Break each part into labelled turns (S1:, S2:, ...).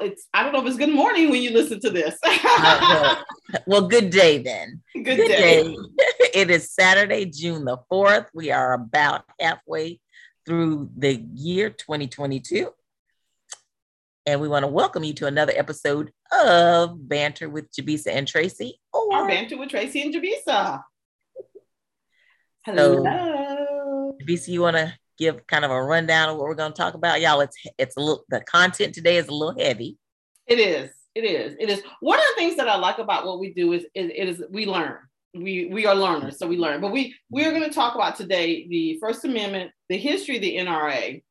S1: it's I don't know if it's good morning when you listen to this.
S2: uh, well, well, good day then.
S1: Good, good day. day.
S2: it is Saturday, June the 4th. We are about halfway through the year 2022. And we want to welcome you to another episode of Banter with Jabisa and Tracy.
S1: Or Our Banter with Tracy and Jabisa. Hello. So,
S2: Jabisa, you want to give kind of a rundown of what we're going to talk about? Y'all, it's it's a little the content today is a little heavy.
S1: It is. It is. It is. One of the things that I like about what we do is it, it is we learn. We we are learners, so we learn. But we we are going to talk about today the First Amendment, the history of the NRA.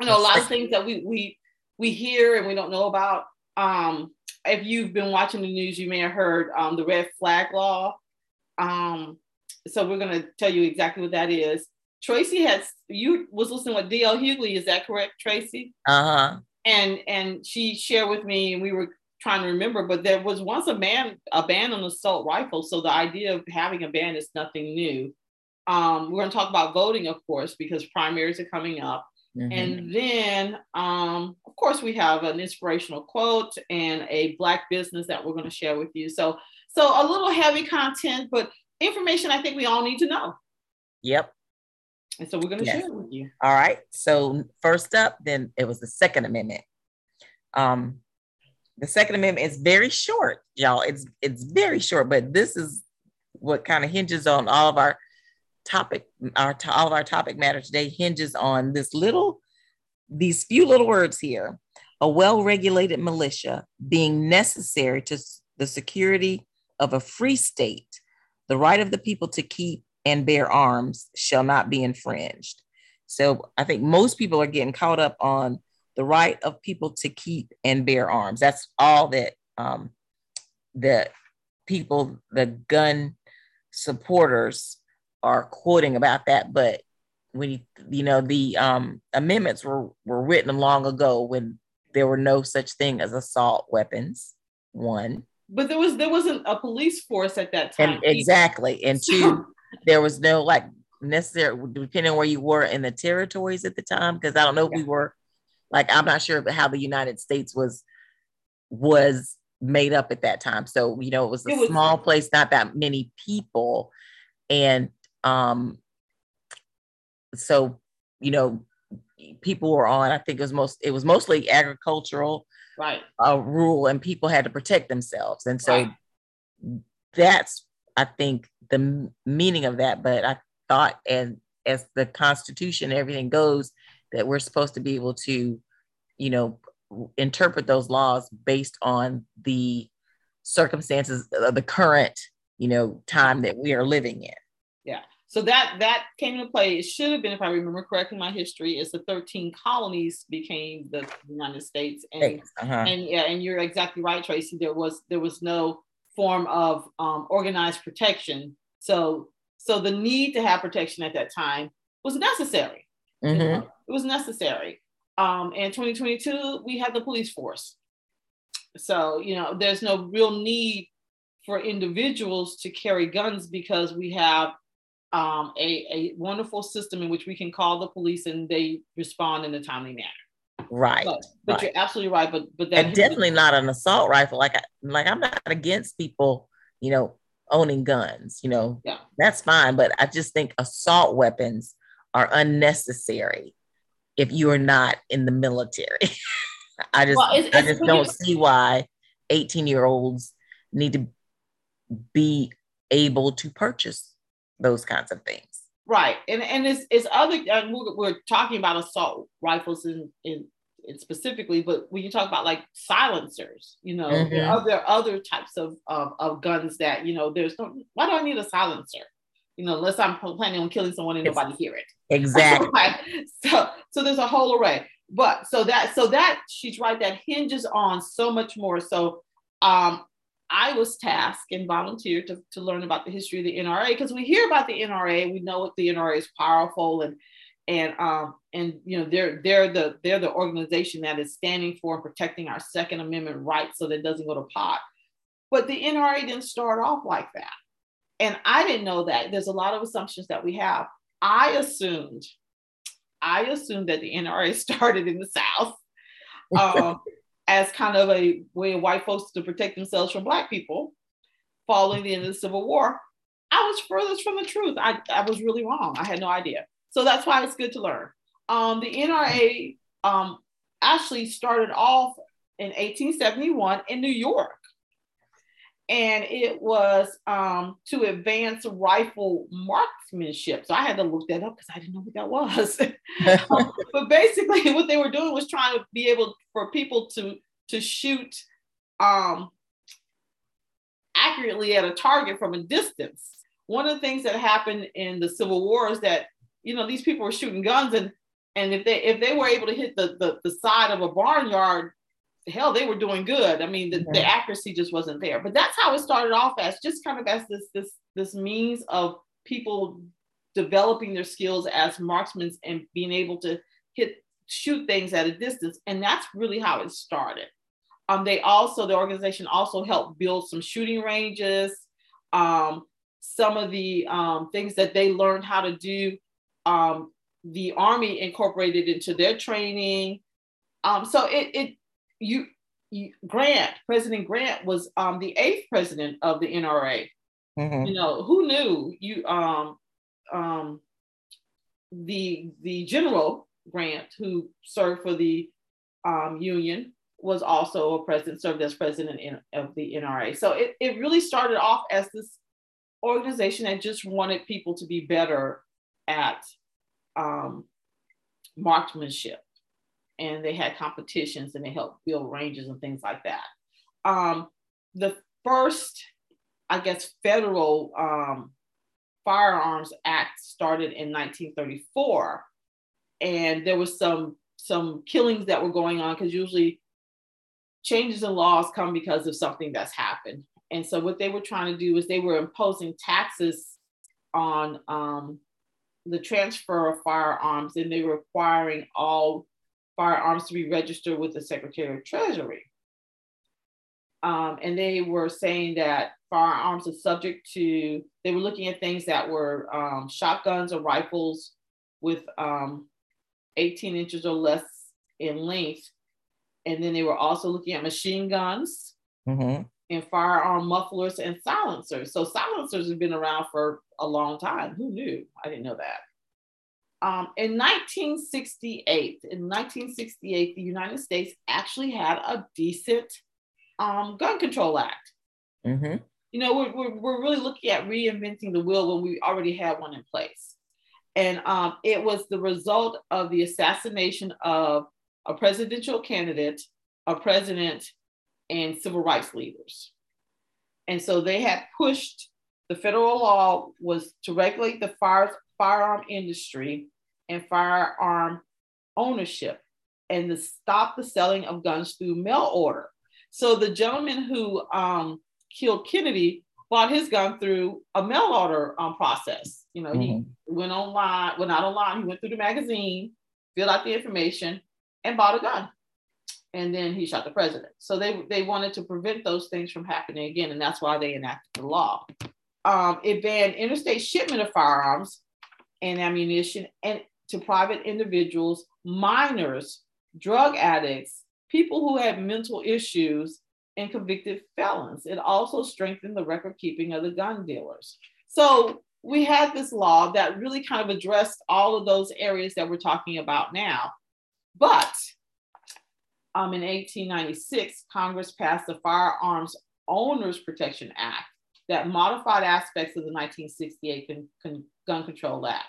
S1: You know, a lot of things that we we we hear and we don't know about. Um, if you've been watching the news, you may have heard um, the red flag law. Um, so we're going to tell you exactly what that is. Tracy has you was listening with DL Hughley, is that correct, Tracy?
S2: Uh-huh.
S1: And and she shared with me, and we were trying to remember, but there was once a man a ban on assault rifles. So the idea of having a ban is nothing new. Um, we're going to talk about voting, of course, because primaries are coming up. Mm-hmm. And then, um, of course, we have an inspirational quote and a black business that we're going to share with you. So, so a little heavy content, but information I think we all need to know.
S2: Yep.
S1: And so we're going to yes. share it with you.
S2: All right. So first up, then it was the Second Amendment. Um, the Second Amendment is very short, y'all. It's it's very short, but this is what kind of hinges on all of our topic, our all of our topic matter today hinges on this little, these few little words here. A well-regulated militia being necessary to the security of a free state, the right of the people to keep and bear arms shall not be infringed. So I think most people are getting caught up on the right of people to keep and bear arms. That's all that um, the people, the gun supporters are quoting about that. But when you, you know, the um, amendments were, were written long ago when there were no such thing as assault weapons, one.
S1: But there was there wasn't a police force at that time.
S2: And exactly. And two, there was no like necessary depending on where you were in the territories at the time, because I don't know if yeah. we were like I'm not sure how the United States was was made up at that time. So, you know, it was a it was, small place, not that many people. And um, so, you know, people were on, I think it was most, it was mostly agricultural,
S1: right?
S2: Uh, rural, and people had to protect themselves. And so right. that's, I think, the meaning of that. But I thought, and as the Constitution and everything goes, that we're supposed to be able to, you know, interpret those laws based on the circumstances of the current, you know, time that we are living in.
S1: Yeah. So that that came into play. It should have been, if I remember correctly, my history is the 13 colonies became the United States. And uh-huh. and yeah, and you're exactly right, Tracy. There was there was no form of um, organized protection. So so the need to have protection at that time was necessary.
S2: Mm-hmm. You know?
S1: It was necessary. Um, in 2022, we have the police force. So you know, there's no real need for individuals to carry guns because we have um, a, a wonderful system in which we can call the police and they respond in a timely manner.
S2: Right.
S1: But, but
S2: right.
S1: you're absolutely right. But but that
S2: and definitely not an assault rifle. Like I, like I'm not against people, you know, owning guns. You know,
S1: yeah,
S2: that's fine. But I just think assault weapons are unnecessary if you are not in the military. I just well, it's, I just don't see why 18 year olds need to be able to purchase those kinds of things.
S1: Right, and and it's it's other. And we're, we're talking about assault rifles in, in in specifically, but when you talk about like silencers, you know, mm-hmm. there, are, there are other types of, of of guns that you know. There's no. Why do I need a silencer? You know, unless I'm planning on killing someone and nobody hear it.
S2: Exactly.
S1: So so there's a whole array. But so that so that she's right. That hinges on so much more. So um, I was tasked and volunteered to, to learn about the history of the NRA because we hear about the NRA, we know what the NRA is powerful and and um and you know they're they're the they're the organization that is standing for and protecting our Second Amendment rights so that it doesn't go to pot. But the NRA didn't start off like that, and I didn't know that. There's a lot of assumptions that we have. I assumed, I assumed that the NRA started in the South. Um, as kind of a way of white folks to protect themselves from black people following the end of the Civil War. I was furthest from the truth. I, I was really wrong. I had no idea. So that's why it's good to learn. Um, the NRA um, actually started off in 1871 in New York. And it was um, to advance rifle marksmanship. So I had to look that up because I didn't know what that was. but basically, what they were doing was trying to be able for people to to shoot um, accurately at a target from a distance. One of the things that happened in the Civil War is that you know these people were shooting guns and and if they if they were able to hit the the, the side of a barnyard hell they were doing good. I mean the, the accuracy just wasn't there. But that's how it started off as just kind of as this this this means of people developing their skills as marksmen and being able to hit shoot things at a distance. And that's really how it started. Um, they also the organization also helped build some shooting ranges. Um, some of the um, things that they learned how to do um, the army incorporated into their training um, so it, it you, you, Grant, President Grant was um, the eighth president of the NRA. Mm-hmm. You know, who knew you um, um, the the general Grant who served for the um, Union was also a president, served as president in, of the NRA. So it, it really started off as this organization that just wanted people to be better at um, marksmanship and they had competitions and they helped build ranges and things like that. Um, the first, I guess, federal um, firearms act started in 1934, and there was some some killings that were going on because usually changes in laws come because of something that's happened. And so what they were trying to do is they were imposing taxes on um, the transfer of firearms, and they were requiring all firearms to be registered with the Secretary of Treasury. Um, and they were saying that firearms are subject to, they were looking at things that were um, shotguns or rifles with um, 18 inches or less in length. And then they were also looking at machine guns mm-hmm. And firearm mufflers and silencers. So silencers have been around for a long time. Who knew? I didn't know that. Um, in 1968, in 1968, the United States actually had a decent um, gun control act. Mm-hmm. You know, we're, we're, we're, really looking at reinventing the wheel when we already had one in place. And um, it was the result of the assassination of a presidential candidate, a president, and civil rights leaders. And so they had pushed the federal law was to regulate the fire, firearm industry and firearm ownership and to stop the selling of guns through mail order. So the gentleman who um, killed Kennedy bought his gun through a mail order um, process. You know, mm-hmm. he went online, went out online, he went through the magazine, filled out the information, and bought a gun. And then he shot the president. So they, they wanted to prevent those things from happening again. And that's why they enacted the law. Um, it banned interstate shipment of firearms and ammunition and to private individuals, minors, drug addicts, people who had mental issues, and convicted felons. It also strengthened the record keeping of the gun dealers. So we had this law that really kind of addressed all of those areas that we're talking about now. But um, in 1896, Congress passed the Firearms Owners Protection Act that modified aspects of the 1968 con- con- Gun Control Act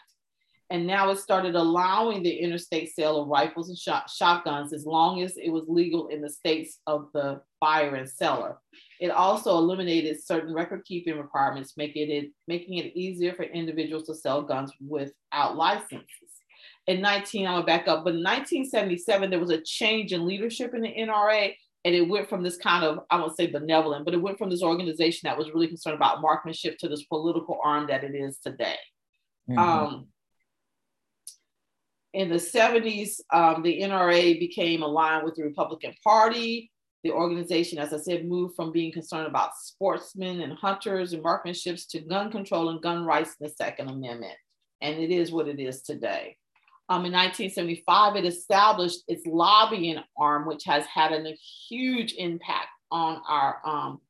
S1: and now it started allowing the interstate sale of rifles and shot, shotguns as long as it was legal in the states of the buyer and seller. It also eliminated certain record keeping requirements, making it making it easier for individuals to sell guns without licenses. In 19, I'm gonna back up, but in 1977 there was a change in leadership in the NRA, and it went from this kind of I won't say benevolent, but it went from this organization that was really concerned about marksmanship to this political arm that it is today. Mm-hmm. Um, in the 70s, um, the NRA became aligned with the Republican Party. The organization, as I said, moved from being concerned about sportsmen and hunters and marksmanships to gun control and gun rights in the Second Amendment. And it is what it is today. Um, in 1975, it established its lobbying arm, which has had a huge impact on our um,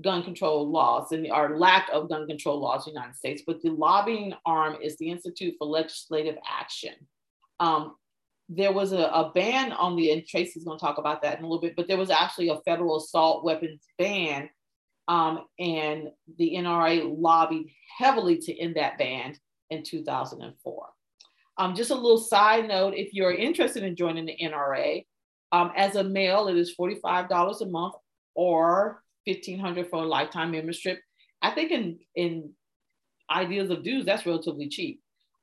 S1: gun control laws and our lack of gun control laws in the United States. But the lobbying arm is the Institute for Legislative Action. Um, there was a, a, ban on the, and Tracy's going to talk about that in a little bit, but there was actually a federal assault weapons ban. Um, and the NRA lobbied heavily to end that ban in 2004. Um, just a little side note if you're interested in joining the NRA, um, as a male, it is $45 a month or 1500 for a lifetime membership. I think in, in ideas of dues, that's relatively cheap.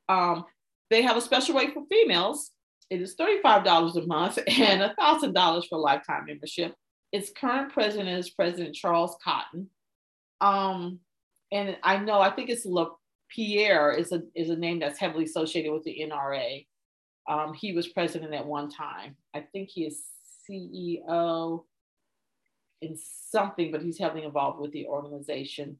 S1: Um, they have a special rate for females. It is $35 a month and $1,000 for lifetime membership. Its current president is President Charles Cotton. Um, and I know, I think it's Pierre is a, is a name that's heavily associated with the NRA. Um, he was president at one time. I think he is CEO in something, but he's heavily involved with the organization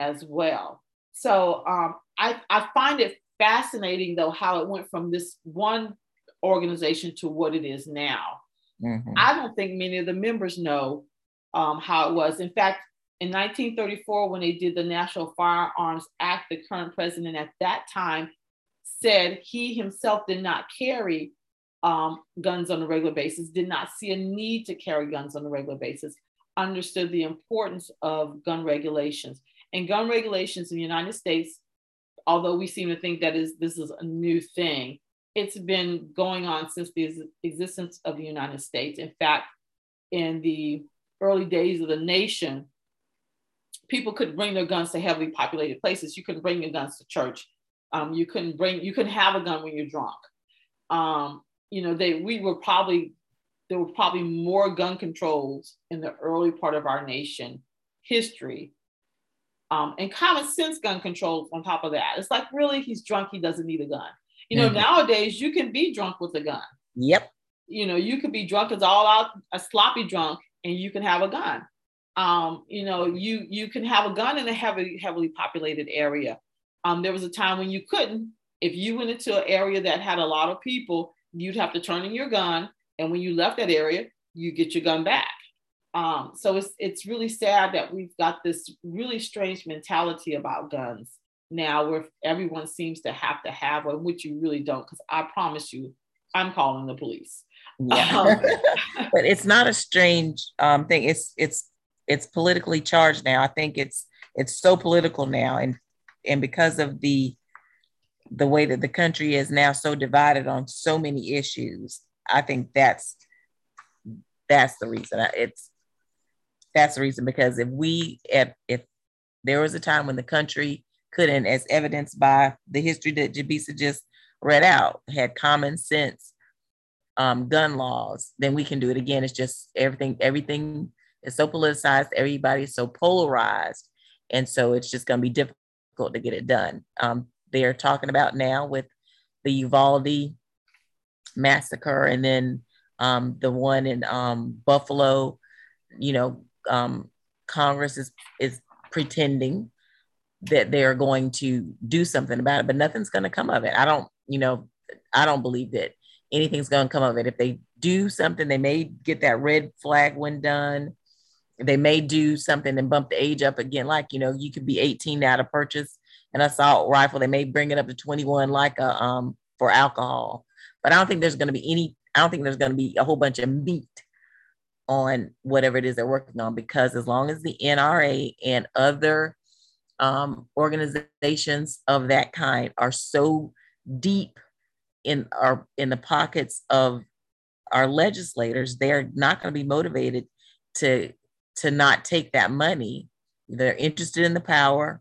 S1: as well. So um, I, I find it fascinating, though, how it went from this one organization to what it is now. Mm-hmm. I don't think many of the members know um, how it was. In fact, in 1934, when they did the National Firearms Act, the current president at that time said he himself did not carry um, guns on a regular basis, did not see a need to carry guns on a regular basis, understood the importance of gun regulations. And gun regulations in the United States, although we seem to think that is this is a new thing, it's been going on since the existence of the United States. In fact, in the early days of the nation, people could bring their guns to heavily populated places. You couldn't bring your guns to church. Um, you couldn't bring, you couldn't have a gun when you're drunk. Um, you know, they, we were probably, there were probably more gun controls in the early part of our nation history. Um, and common sense gun controls on top of that. It's like, really, he's drunk, he doesn't need a gun. You know, mm-hmm. nowadays you can be drunk with a gun.
S2: Yep.
S1: You know, you could be drunk as all out, a sloppy drunk, and you can have a gun um, you know, you you can have a gun in a heavily heavily populated area. Um, there was a time when you couldn't. If you went into an area that had a lot of people, you'd have to turn in your gun, and when you left that area, you get your gun back. Um, so it's it's really sad that we've got this really strange mentality about guns now, where everyone seems to have to have one, which you really don't. Because I promise you, I'm calling the police.
S2: Yeah, um, but it's not a strange um, thing. It's it's it's politically charged now. I think it's it's so political now, and and because of the the way that the country is now so divided on so many issues, I think that's that's the reason. It's that's the reason because if we if, if there was a time when the country couldn't, as evidenced by the history that Jabisa just read out, had common sense um, gun laws, then we can do it again. It's just everything everything it's so politicized, everybody's so polarized. And so it's just going to be difficult to get it done. Um, they are talking about now with the Uvalde massacre and then um, the one in um, Buffalo, you know, um, Congress is, is pretending that they're going to do something about it, but nothing's going to come of it. I don't, you know, I don't believe that anything's going to come of it. If they do something, they may get that red flag when done they may do something and bump the age up again. Like, you know, you could be 18 now to purchase an assault rifle. They may bring it up to 21 like a um for alcohol. But I don't think there's gonna be any, I don't think there's gonna be a whole bunch of meat on whatever it is they're working on because as long as the NRA and other um, organizations of that kind are so deep in our in the pockets of our legislators, they're not going to be motivated to to not take that money. They're interested in the power.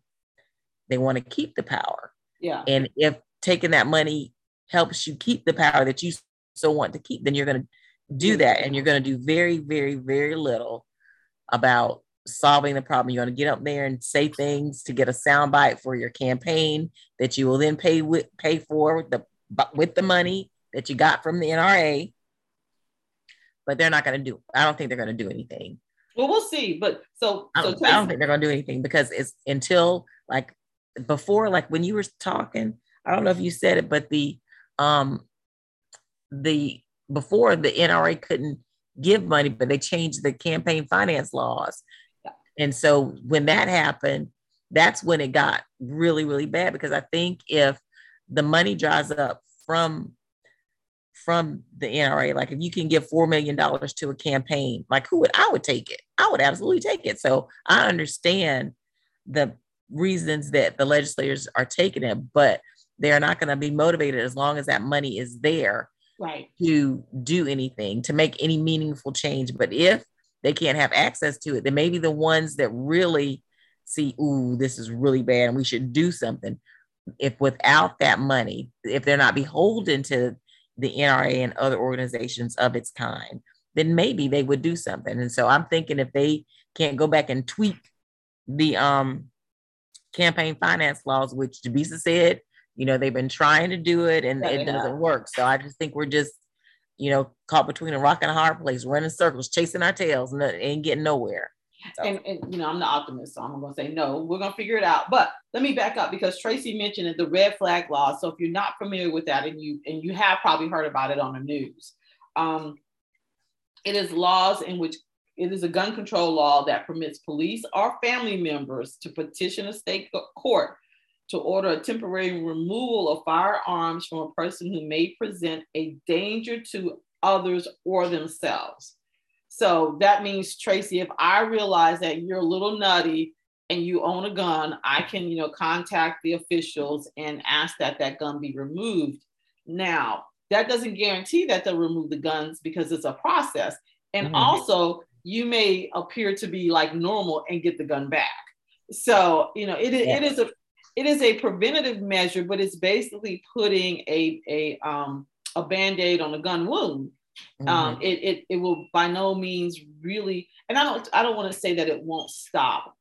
S2: They want to keep the power.
S1: Yeah.
S2: And if taking that money helps you keep the power that you so want to keep, then you're going to do that. And you're going to do very, very, very little about solving the problem. You're going to get up there and say things to get a soundbite for your campaign that you will then pay with pay for with the with the money that you got from the NRA. But they're not going to do. I don't think they're going to do anything.
S1: Well, we'll see. But so,
S2: I don't, so I don't think they're gonna do anything because it's until like before, like when you were talking, I don't know if you said it, but the um the before the NRA couldn't give money, but they changed the campaign finance laws. And so when that happened, that's when it got really, really bad because I think if the money dries up from from the NRA, like if you can give four million dollars to a campaign, like who would I would take it? I would absolutely take it. So I understand the reasons that the legislators are taking it, but they're not going to be motivated as long as that money is there
S1: right
S2: to do anything to make any meaningful change but if they can't have access to it then maybe the ones that really see ooh this is really bad and we should do something if without that money if they're not beholden to the nra and other organizations of its kind then maybe they would do something. And so i'm thinking if they can't go back and tweak the um campaign finance laws which Jabisa said you know they've been trying to do it and it doesn't work. So i just think we're just you know caught between a rock and a hard place running circles chasing our tails and ain't getting nowhere
S1: so. and, and you know i'm the optimist so i'm going to say no we're going to figure it out but let me back up because tracy mentioned the red flag law so if you're not familiar with that and you and you have probably heard about it on the news um, it is laws in which it is a gun control law that permits police or family members to petition a state court to order a temporary removal of firearms from a person who may present a danger to others or themselves. So that means, Tracy, if I realize that you're a little nutty and you own a gun, I can, you know, contact the officials and ask that that gun be removed. Now, that doesn't guarantee that they'll remove the guns because it's a process. And mm-hmm. also, you may appear to be like normal and get the gun back. So, you know, it, yeah. it is a it is a preventative measure, but it's basically putting a a um, a band-aid on a gun wound. Um, mm-hmm. Um, it, it it will by no means really, and I don't I don't want to say that it won't stop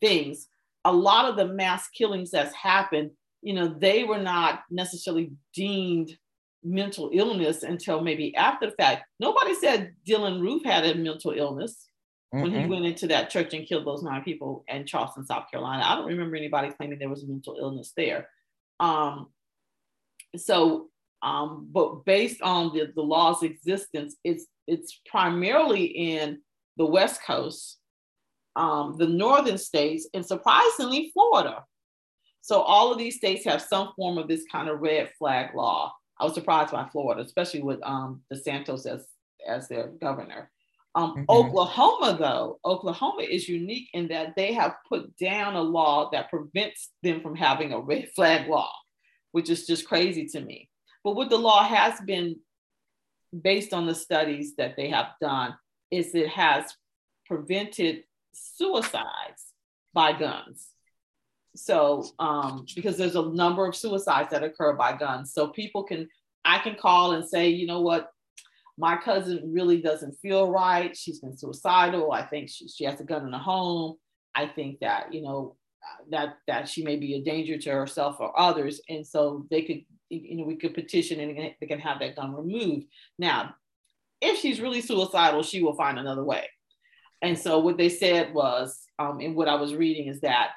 S1: things. A lot of the mass killings that's happened, you know, they were not necessarily deemed mental illness until maybe after the fact. Nobody said Dylann Roof had a mental illness mm-hmm. when he went into that church and killed those nine people in Charleston, South Carolina. I don't remember anybody claiming there was a mental illness there. Um, so, um, but based on the, the law's existence, it's it's primarily in the West Coast, um, the northern states, and surprisingly, Florida. So all of these states have some form of this kind of red flag law. I was surprised by Florida, especially with um, DeSantis as as their governor. Um, mm-hmm. Oklahoma, though, Oklahoma is unique in that they have put down a law that prevents them from having a red flag law, which is just crazy to me. But what the law has been based on the studies that they have done is it has prevented suicides by guns. So, um, because there's a number of suicides that occur by guns. So people can, I can call and say, you know what, my cousin really doesn't feel right. She's been suicidal. I think she, she has a gun in the home. I think that, you know, that that she may be a danger to herself or others. And so they could, you know, we could petition and they can have that gun removed. Now, if she's really suicidal, she will find another way. And so what they said was, um, and what I was reading is that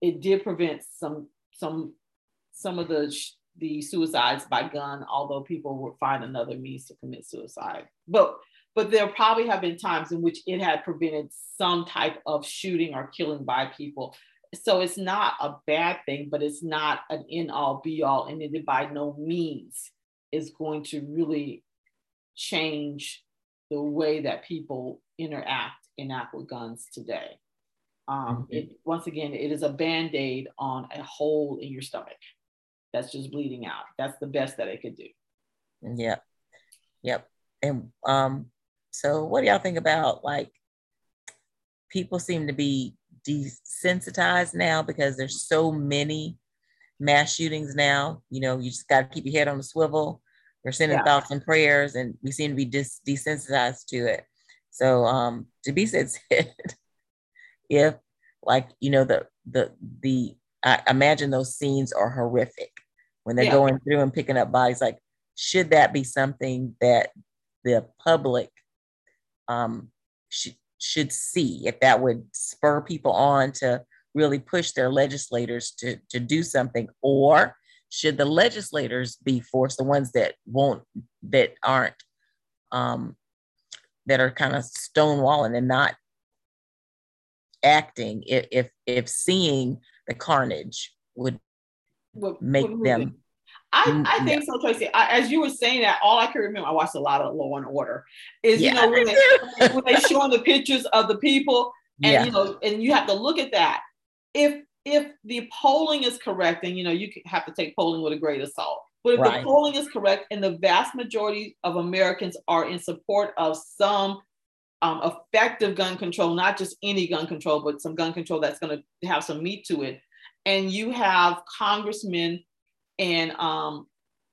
S1: it did prevent some some some of the the suicides by gun, although people would find another means to commit suicide. But but there probably have been times in which it had prevented some type of shooting or killing by people. So it's not a bad thing, but it's not an in all be all, and it by no means is going to really change the way that people interact and act with guns today. Um, mm-hmm. it, once again, it is a band aid on a hole in your stomach that's just bleeding out. That's the best that it could do.
S2: Yep. Yep. And um, so what do y'all think about like people seem to be desensitized now because there's so many mass shootings now. You know, you just got to keep your head on the swivel. We're sending yeah. thoughts and prayers, and we seem to be dis- desensitized to it. So, um, to be said, if like you know the the the I imagine those scenes are horrific when they're yeah. going through and picking up bodies. Like, should that be something that the public um, sh- should see? If that would spur people on to really push their legislators to, to do something, or should the legislators be forced, the ones that won't, that aren't, um, that are kind of stonewalling and not acting, if if, if seeing the carnage would make them.
S1: I, I think yeah. so, Tracy. I, as you were saying that, all I can remember, I watched a lot of Law and Order, is yeah, you know when they, when they showing the pictures of the people, and yeah. you know, and you have to look at that. If if the polling is correct, and you know, you have to take polling with a grain of salt. But if right. the polling is correct, and the vast majority of Americans are in support of some um, effective gun control, not just any gun control, but some gun control that's going to have some meat to it, and you have congressmen and um,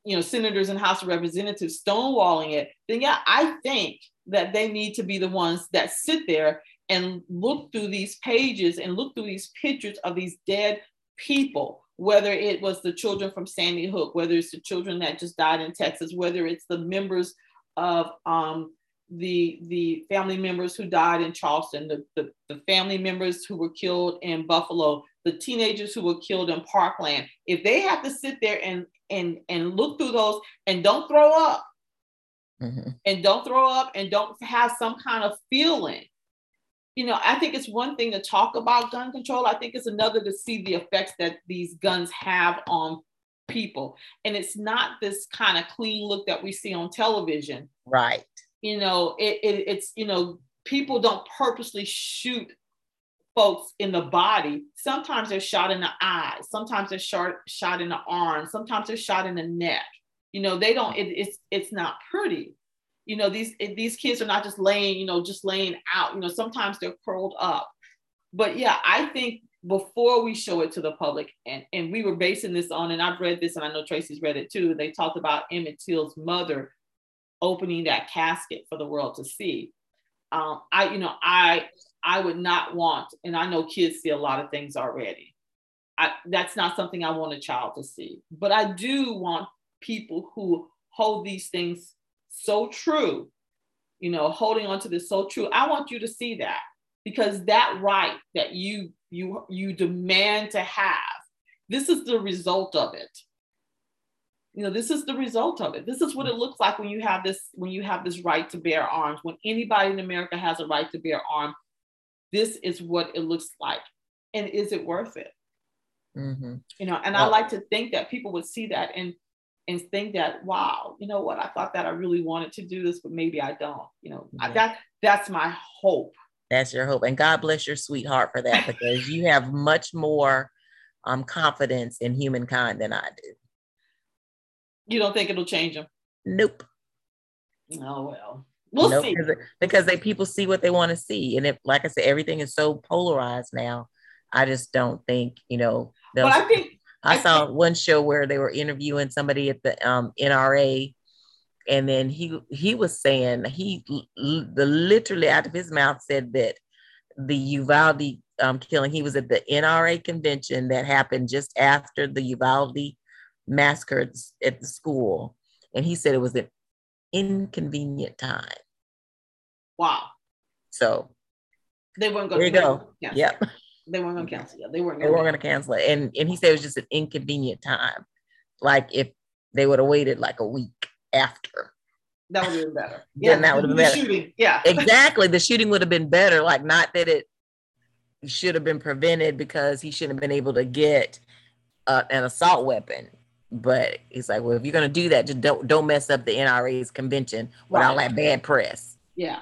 S1: you know senators and House of Representatives stonewalling it, then yeah, I think that they need to be the ones that sit there and look through these pages and look through these pictures of these dead people, whether it was the children from Sandy Hook, whether it's the children that just died in Texas, whether it's the members of um, the the family members who died in Charleston, the, the, the family members who were killed in Buffalo, the teenagers who were killed in Parkland. If they have to sit there and and and look through those and don't throw up, mm-hmm. and don't throw up and don't have some kind of feeling you know, I think it's one thing to talk about gun control. I think it's another to see the effects that these guns have on people. And it's not this kind of clean look that we see on television.
S2: Right.
S1: You know, it, it, it's, you know, people don't purposely shoot folks in the body. Sometimes they're shot in the eyes. Sometimes they're shot, shot in the arm. Sometimes they're shot in the neck. You know, they don't, it, it's, it's not pretty you know these these kids are not just laying you know just laying out you know sometimes they're curled up but yeah i think before we show it to the public and and we were basing this on and i've read this and i know tracy's read it too they talked about emmett till's mother opening that casket for the world to see um, i you know i i would not want and i know kids see a lot of things already I, that's not something i want a child to see but i do want people who hold these things so true, you know, holding on to this so true. I want you to see that because that right that you you you demand to have, this is the result of it. You know, this is the result of it. This is what it looks like when you have this when you have this right to bear arms. When anybody in America has a right to bear arms, this is what it looks like. And is it worth it? Mm-hmm. You know, and I like to think that people would see that and and think that wow you know what i thought that i really wanted to do this but maybe i don't you know yeah. I, that that's my hope
S2: that's your hope and god bless your sweetheart for that because you have much more um, confidence in humankind than i do
S1: you don't think it'll change them
S2: nope.
S1: Oh well. We'll nope, see.
S2: because they people see what they want to see. And if like i said everything is so polarized now i just don't think you know
S1: but i think
S2: I saw one show where they were interviewing somebody at the um, NRA, and then he he was saying he the literally out of his mouth said that the Uvalde um, killing. He was at the NRA convention that happened just after the Uvalde massacre at the school, and he said it was an inconvenient time.
S1: Wow.
S2: So
S1: they weren't
S2: going to go.
S1: Yeah.
S2: Yep.
S1: They weren't gonna cancel it. They weren't.
S2: Gonna they weren't gonna cancel it, and and he said it was just an inconvenient time. Like if they would have waited like a week after.
S1: That would have been better. Yeah,
S2: that would have been better.
S1: Shooting. Yeah,
S2: exactly. The shooting would have been better. Like not that it should have been prevented because he shouldn't have been able to get uh, an assault weapon. But he's like, well, if you're gonna do that, just don't don't mess up the NRA's convention with right. all that bad press.
S1: Yeah.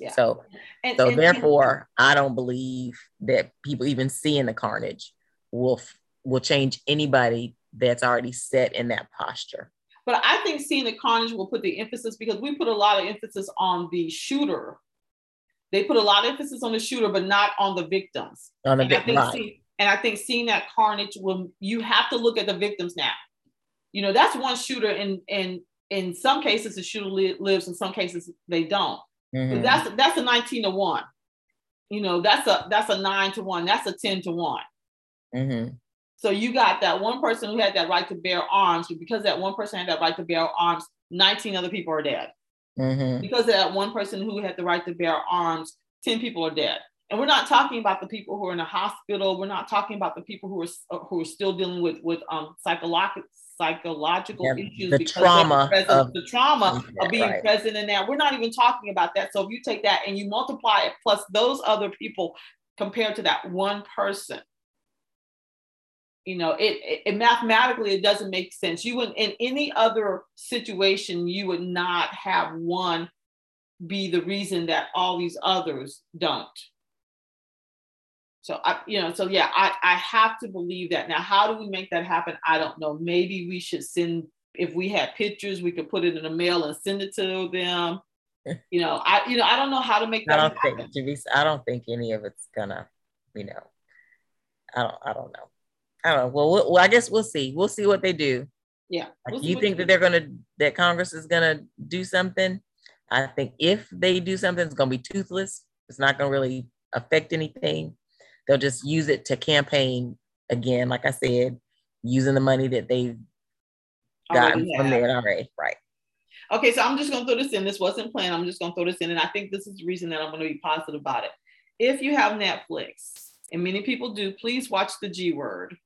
S1: Yeah.
S2: So, and, so and, therefore, and, I don't believe that people even seeing the carnage will will change anybody that's already set in that posture.
S1: But I think seeing the carnage will put the emphasis because we put a lot of emphasis on the shooter. They put a lot of emphasis on the shooter, but not on the victims.
S2: On the victims, right.
S1: And I think seeing that carnage will you have to look at the victims now. You know, that's one shooter, and and in some cases the shooter li- lives, in some cases they don't. Mm-hmm. That's that's a 19 to 1. You know, that's a that's a nine to one, that's a 10 to one. Mm-hmm. So you got that one person who had that right to bear arms, but because that one person had that right to bear arms, 19 other people are dead. Mm-hmm. Because that one person who had the right to bear arms, 10 people are dead. and we're not talking about the people who are in the hospital. We're not talking about the people who are who are still dealing with with um, psychological psychological yeah, issues
S2: the trauma
S1: of, the trauma of being right. present in that. We're not even talking about that. So if you take that and you multiply it plus those other people compared to that one person, you know, it, it, it mathematically it doesn't make sense. You would in any other situation you would not have one be the reason that all these others don't. So I, you know, so yeah, I, I have to believe that. Now, how do we make that happen? I don't know. Maybe we should send if we had pictures, we could put it in a mail and send it to them. You know, I you know, I don't know how to make that
S2: I don't
S1: happen.
S2: think Javis, I don't think any of it's gonna, you know, I don't I don't know. I don't know. Well, well, well I guess we'll see. We'll see what they do.
S1: Yeah.
S2: We'll you think that they're gonna that Congress is gonna do something? I think if they do something, it's gonna be toothless. It's not gonna really affect anything. They'll just use it to campaign again, like I said, using the money that they've gotten from there already. Right.
S1: Okay, so I'm just gonna throw this in. This wasn't planned. I'm just gonna throw this in, and I think this is the reason that I'm gonna be positive about it. If you have Netflix, and many people do, please watch the G word.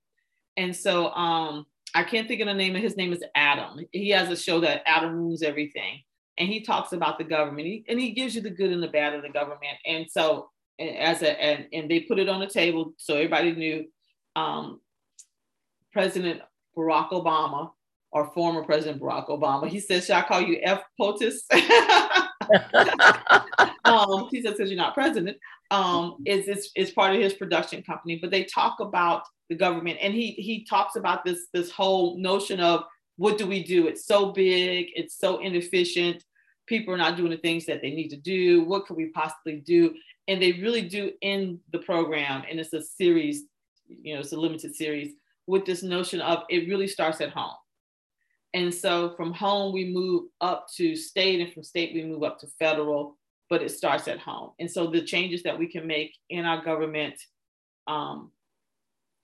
S1: And so um, I can't think of the name of his name is Adam. He has a show that Adam Ruins Everything. And he talks about the government he, and he gives you the good and the bad of the government. And so as a and, and they put it on the table so everybody knew um, President Barack Obama or former President Barack Obama. He says, "Should I call you F POTUS?" um, he says, "Because you're not president." Um, is is is part of his production company, but they talk about the government, and he he talks about this this whole notion of what do we do? It's so big, it's so inefficient. People are not doing the things that they need to do. What could we possibly do? and they really do end the program and it's a series you know it's a limited series with this notion of it really starts at home and so from home we move up to state and from state we move up to federal but it starts at home and so the changes that we can make in our government um,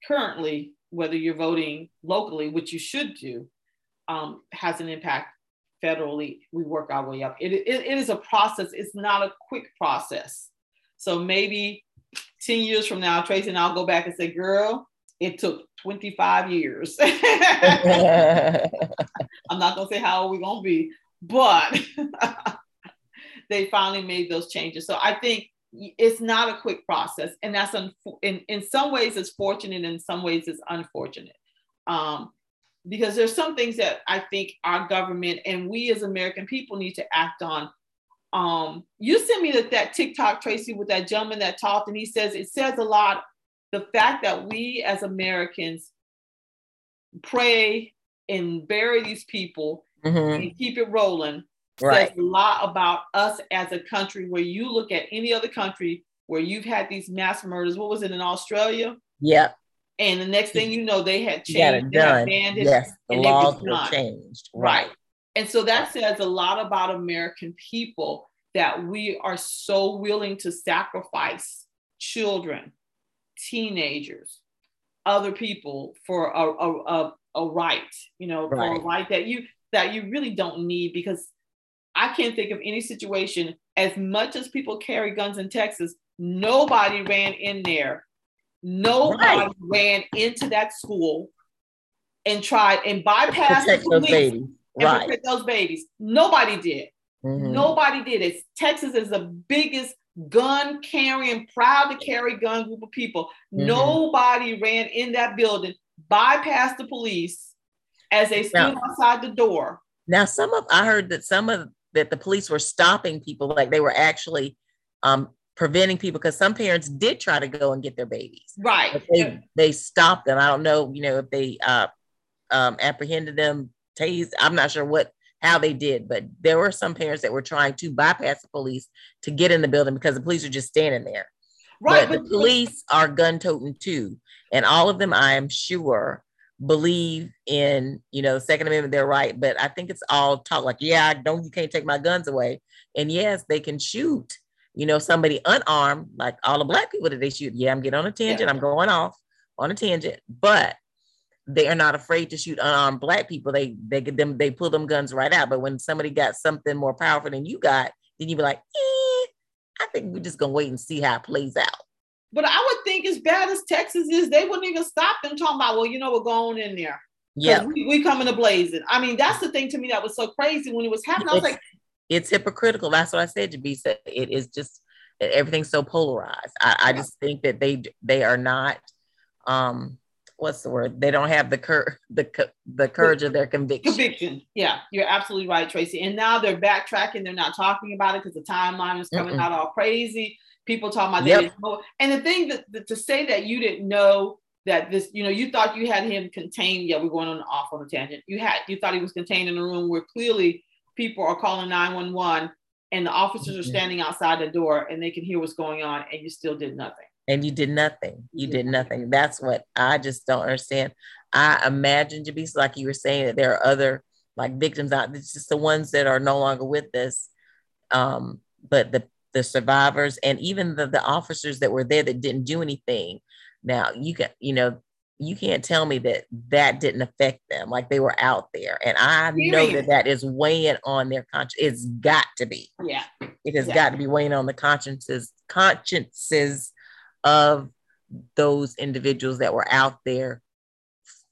S1: currently whether you're voting locally which you should do um, has an impact federally we work our way up it, it, it is a process it's not a quick process so maybe 10 years from now, Tracy and I'll go back and say, girl, it took 25 years. I'm not going to say how we're going to be, but they finally made those changes. So I think it's not a quick process. And that's un- in, in some ways it's fortunate, in some ways it's unfortunate. Um, because there's some things that I think our government and we as American people need to act on um, you sent me that, that TikTok, Tracy, with that gentleman that talked, and he says it says a lot. The fact that we as Americans pray and bury these people mm-hmm. and keep it rolling right. says a lot about us as a country. Where you look at any other country where you've had these mass murders, what was it in Australia?
S2: Yeah.
S1: And the next thing you know, they had changed,
S2: they had banned it, yes, the laws were changed.
S1: Right. right. And so that says a lot about American people that we are so willing to sacrifice children, teenagers, other people for a, a, a, a right, you know, right. for a right that you that you really don't need because I can't think of any situation as much as people carry guns in Texas, nobody ran in there. Nobody right. ran into that school and tried and bypassed the police and right. protect those babies. Nobody did. Mm-hmm. Nobody did it. Texas is the biggest gun carrying, proud to carry gun group of people. Mm-hmm. Nobody ran in that building, bypassed the police as they stood now, outside the door.
S2: Now, some of I heard that some of that the police were stopping people, like they were actually um, preventing people because some parents did try to go and get their babies.
S1: Right.
S2: But they they stopped them. I don't know, you know, if they uh, um, apprehended them, tased. I'm not sure what how they did, but there were some parents that were trying to bypass the police to get in the building because the police are just standing there. Right. But, but the police are gun toting too. And all of them, I am sure, believe in, you know, Second Amendment, they're right. But I think it's all talk like, yeah, I don't, you can't take my guns away. And yes, they can shoot, you know, somebody unarmed, like all the black people that they shoot. Yeah, I'm getting on a tangent. Yeah. I'm going off on a tangent. But they are not afraid to shoot unarmed black people. They they get them they pull them guns right out. But when somebody got something more powerful than you got, then you be like, eh, I think we're just gonna wait and see how it plays out.
S1: But I would think as bad as Texas is, they wouldn't even stop them talking about, well, you know, we're going in there.
S2: Yeah.
S1: We, we coming to blazing. I mean, that's the thing to me that was so crazy when it was happening. I was like,
S2: It's hypocritical. That's what I said, Jabisa. It is just everything's so polarized. I, I just think that they they are not um what's the word? They don't have the cur the the courage of their conviction.
S1: conviction. Yeah, you're absolutely right, Tracy. And now they're backtracking. They're not talking about it because the timeline is coming
S2: Mm-mm.
S1: out all crazy. People talking about
S2: Yep.
S1: they. And the thing that, that to say that you didn't know that this, you know, you thought you had him contained. Yeah, we're going on off on a tangent. You had you thought he was contained in a room where clearly people are calling 911 and the officers are
S2: Mhm.
S1: standing outside the door and they can hear what's going on and you still did nothing.
S2: and you did nothing. You
S1: Yeah.
S2: did nothing. That's what I just don't understand. I imagine Jabisa, like you were saying, that there are other like victims out. It's just the ones that are no longer with us. Um, but the the survivors and even the the officers that were there that didn't do anything. Now you can you know you can't tell me that that didn't affect them. Like they were out there, and I know that that is weighing on their conscience. It's got to be.
S1: Yeah.
S2: It has
S1: Yeah.
S2: got to be weighing on the consciences consciences of those individuals that were out there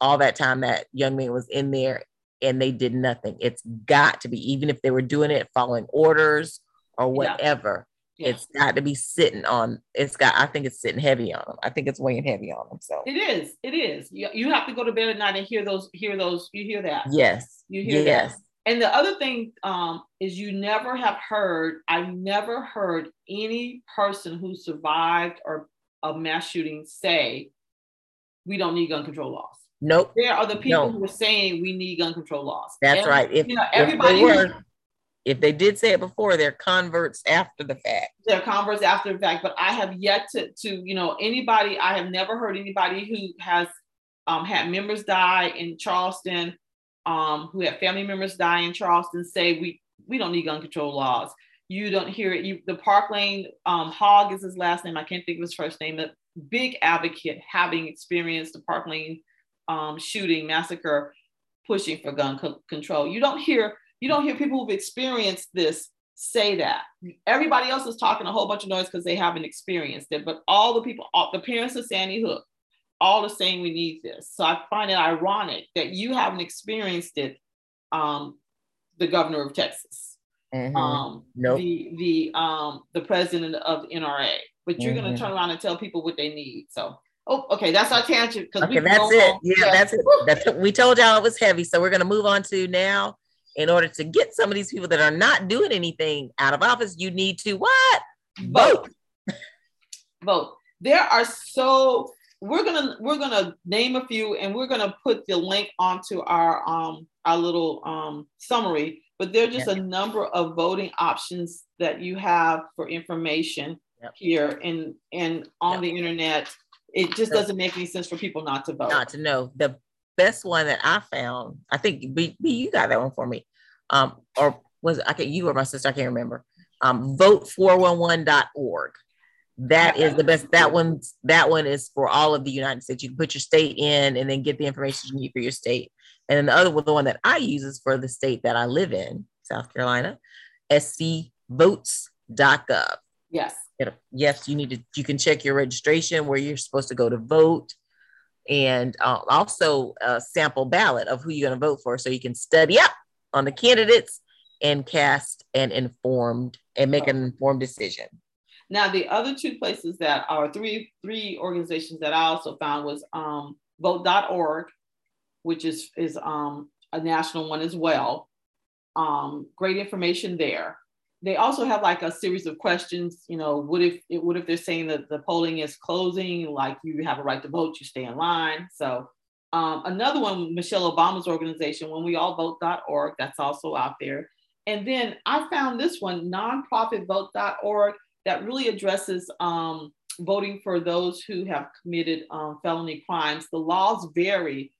S2: all that time that young man was in there and they did nothing. It's got to be, even if they were doing it following orders or whatever,
S1: Yeah.
S2: it's got to be sitting on. It's got. I think it's sitting heavy on them. I think it's weighing heavy on them. So
S1: It is. It is. You, you have to go to bed at night and hear those, hear those, you hear that.
S2: yes,
S1: You hear that.
S2: yes,
S1: And the other thing um, is you never have heard, I've never heard any person who survived or a mass shooting say, we don't need gun control laws.
S2: nope.
S1: There are the people
S2: No.
S1: who are saying we need gun control laws.
S2: That's
S1: Every-
S2: right. If,
S1: you know,
S2: if
S1: everybody
S2: were, if they did say it before, they're converts after the fact.
S1: They're converts after the fact, but I have yet to, to you know, anybody, I have never heard anybody who has um, had members die in Charleston, um, who had family members die in Charleston say we we don't need gun control laws. You don't hear it. You the Parkland um, Hogg is his last name. I can't think of his first name. A big advocate, having experienced the Parkland um, shooting massacre, pushing for gun co- control. You don't hear you don't hear people who've experienced this say that. Everybody else is talking a whole bunch of noise because they haven't experienced it. But all the people, all, the parents of Sandy Hook, all are saying we need this. So I find it ironic that you haven't experienced it. Um, the governor of Texas,
S2: Mhm.
S1: um,
S2: Nope.
S1: the the um, the president of the NRA, but you're going
S2: Mhm.
S1: to turn around and tell people what they need. So, oh, okay, that's our tangent
S2: Okay, that's it. Yeah, that's it. That's it. We told y'all it was heavy. So we're gonna move on to now. In order to get some of these people that are not doing anything out of office, you need to what?
S1: vote. Vote. There are so we're gonna we're gonna name a few and we're gonna put the link onto our um our little um summary but there are just a number of voting options that you have for information
S2: Yep.
S1: here and and on the internet. It just doesn't make any sense for people not to vote.
S2: Not to know. The best one that I found, I think B, B you got that one for me. Um, or was it, I can you or my sister, I can't remember. Um, vote411.org. That is the best. That one's that one is for all of the United States. You can put your state in and then get the information you need for your state. And then the other one, the one that I use is for the state that I live in, South Carolina, scvotes.gov.
S1: yes
S2: yes, you need to, you can check your registration where you're supposed to go to vote and uh, also a sample ballot of who you're going to vote for so you can study up on the candidates and cast an informed and make an informed decision.
S1: Now, the other two places that are three three organizations that I also found was um, Vote.org, which is is um, a national one as well. Um, great information there. They also have like a series of questions. You know, what if it, what if they're saying that the polling is closing? Like you have a right to vote, you stay in line. So um, another one, Michelle Obama's organization, when we all vote.org, that's also out there. And then I found this one, nonprofitvote.org that really addresses um, voting for those who have committed um, felony crimes. The laws vary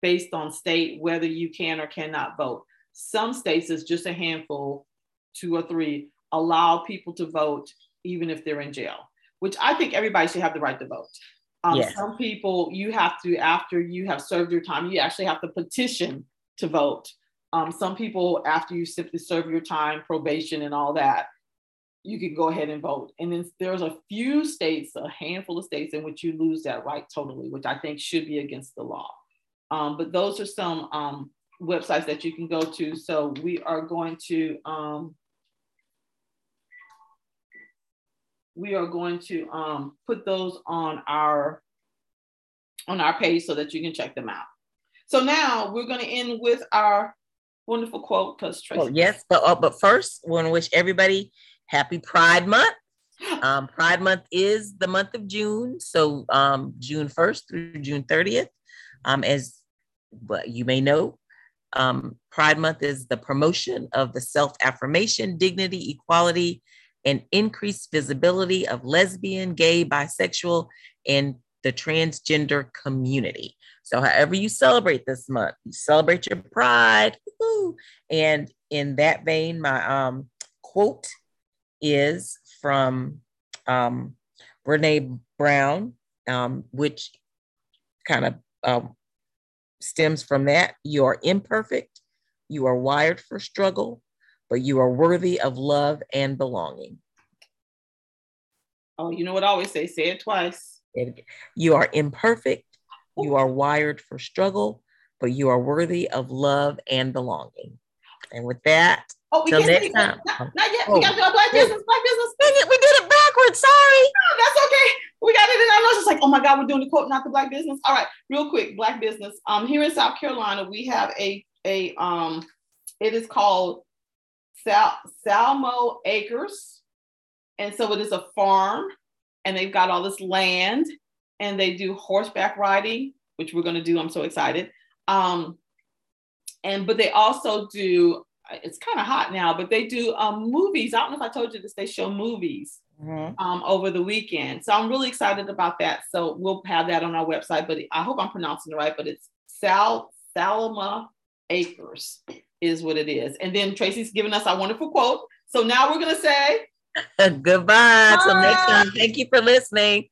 S1: based on state whether you can or cannot vote. Some states, is just a handful, two or three, allow people to vote even if they're in jail, which I think everybody should have the right to vote. Um,
S2: Yes.
S1: Some people, you have to, after you have served your time, you actually have to petition to vote. Um, some people, after you simply serve your time, probation, and all that, you can go ahead and vote. And then there's a few states, a handful of states in which you lose that right totally, which I think should be against the law. Um, but those are some um, websites that you can go to. So we are going to um, we are going to um, put those on our on our page so that you can check them out. So now we're going to end with our wonderful quote because Tracy.
S2: Oh, yes, but uh, but first, we want to wish everybody happy Pride Month. Um, Pride Month is the month of June, so um, June 1st through June 30th. Um, as but you may know, um, Pride Month is the promotion of the self affirmation, dignity, equality, and increased visibility of lesbian, gay, bisexual, and the transgender community. So, however you celebrate this month, you celebrate your pride. And in that vein, my um, quote is from um, Brene Brown, um, which kind of um, stems from that. You are imperfect, you are wired for struggle, but you are worthy of love and belonging.
S1: Oh, you know what I always say? Say it twice.
S2: You are imperfect, you are wired for struggle, but you are worthy of love and belonging. And with that,
S1: Oh, we can't next time. Not, not, yet. Oh. We got to do a black business. Black business. Dang
S2: it, we did it backwards. Sorry.
S1: No, that's okay. We got it in our notes. It's like, oh my God, we're doing the quote, not the black business. All right, real quick, black business. Um, here in South Carolina, we have a a um, it is called Sal Salmo Acres, and so it is a farm, and they've got all this land, and they do horseback riding, which we're going to do. I'm so excited. Um, and but they also do it's kind of hot now, but they do um, movies. I don't know if I told you this, they show movies mm-hmm. um, over the weekend. So I'm really excited about that. So we'll have that on our website, but I hope I'm pronouncing it right, but it's Sal Salama Acres is what it is. And then Tracy's giving us our wonderful quote. So now we're going to say
S2: goodbye. Till next time. Thank you for listening.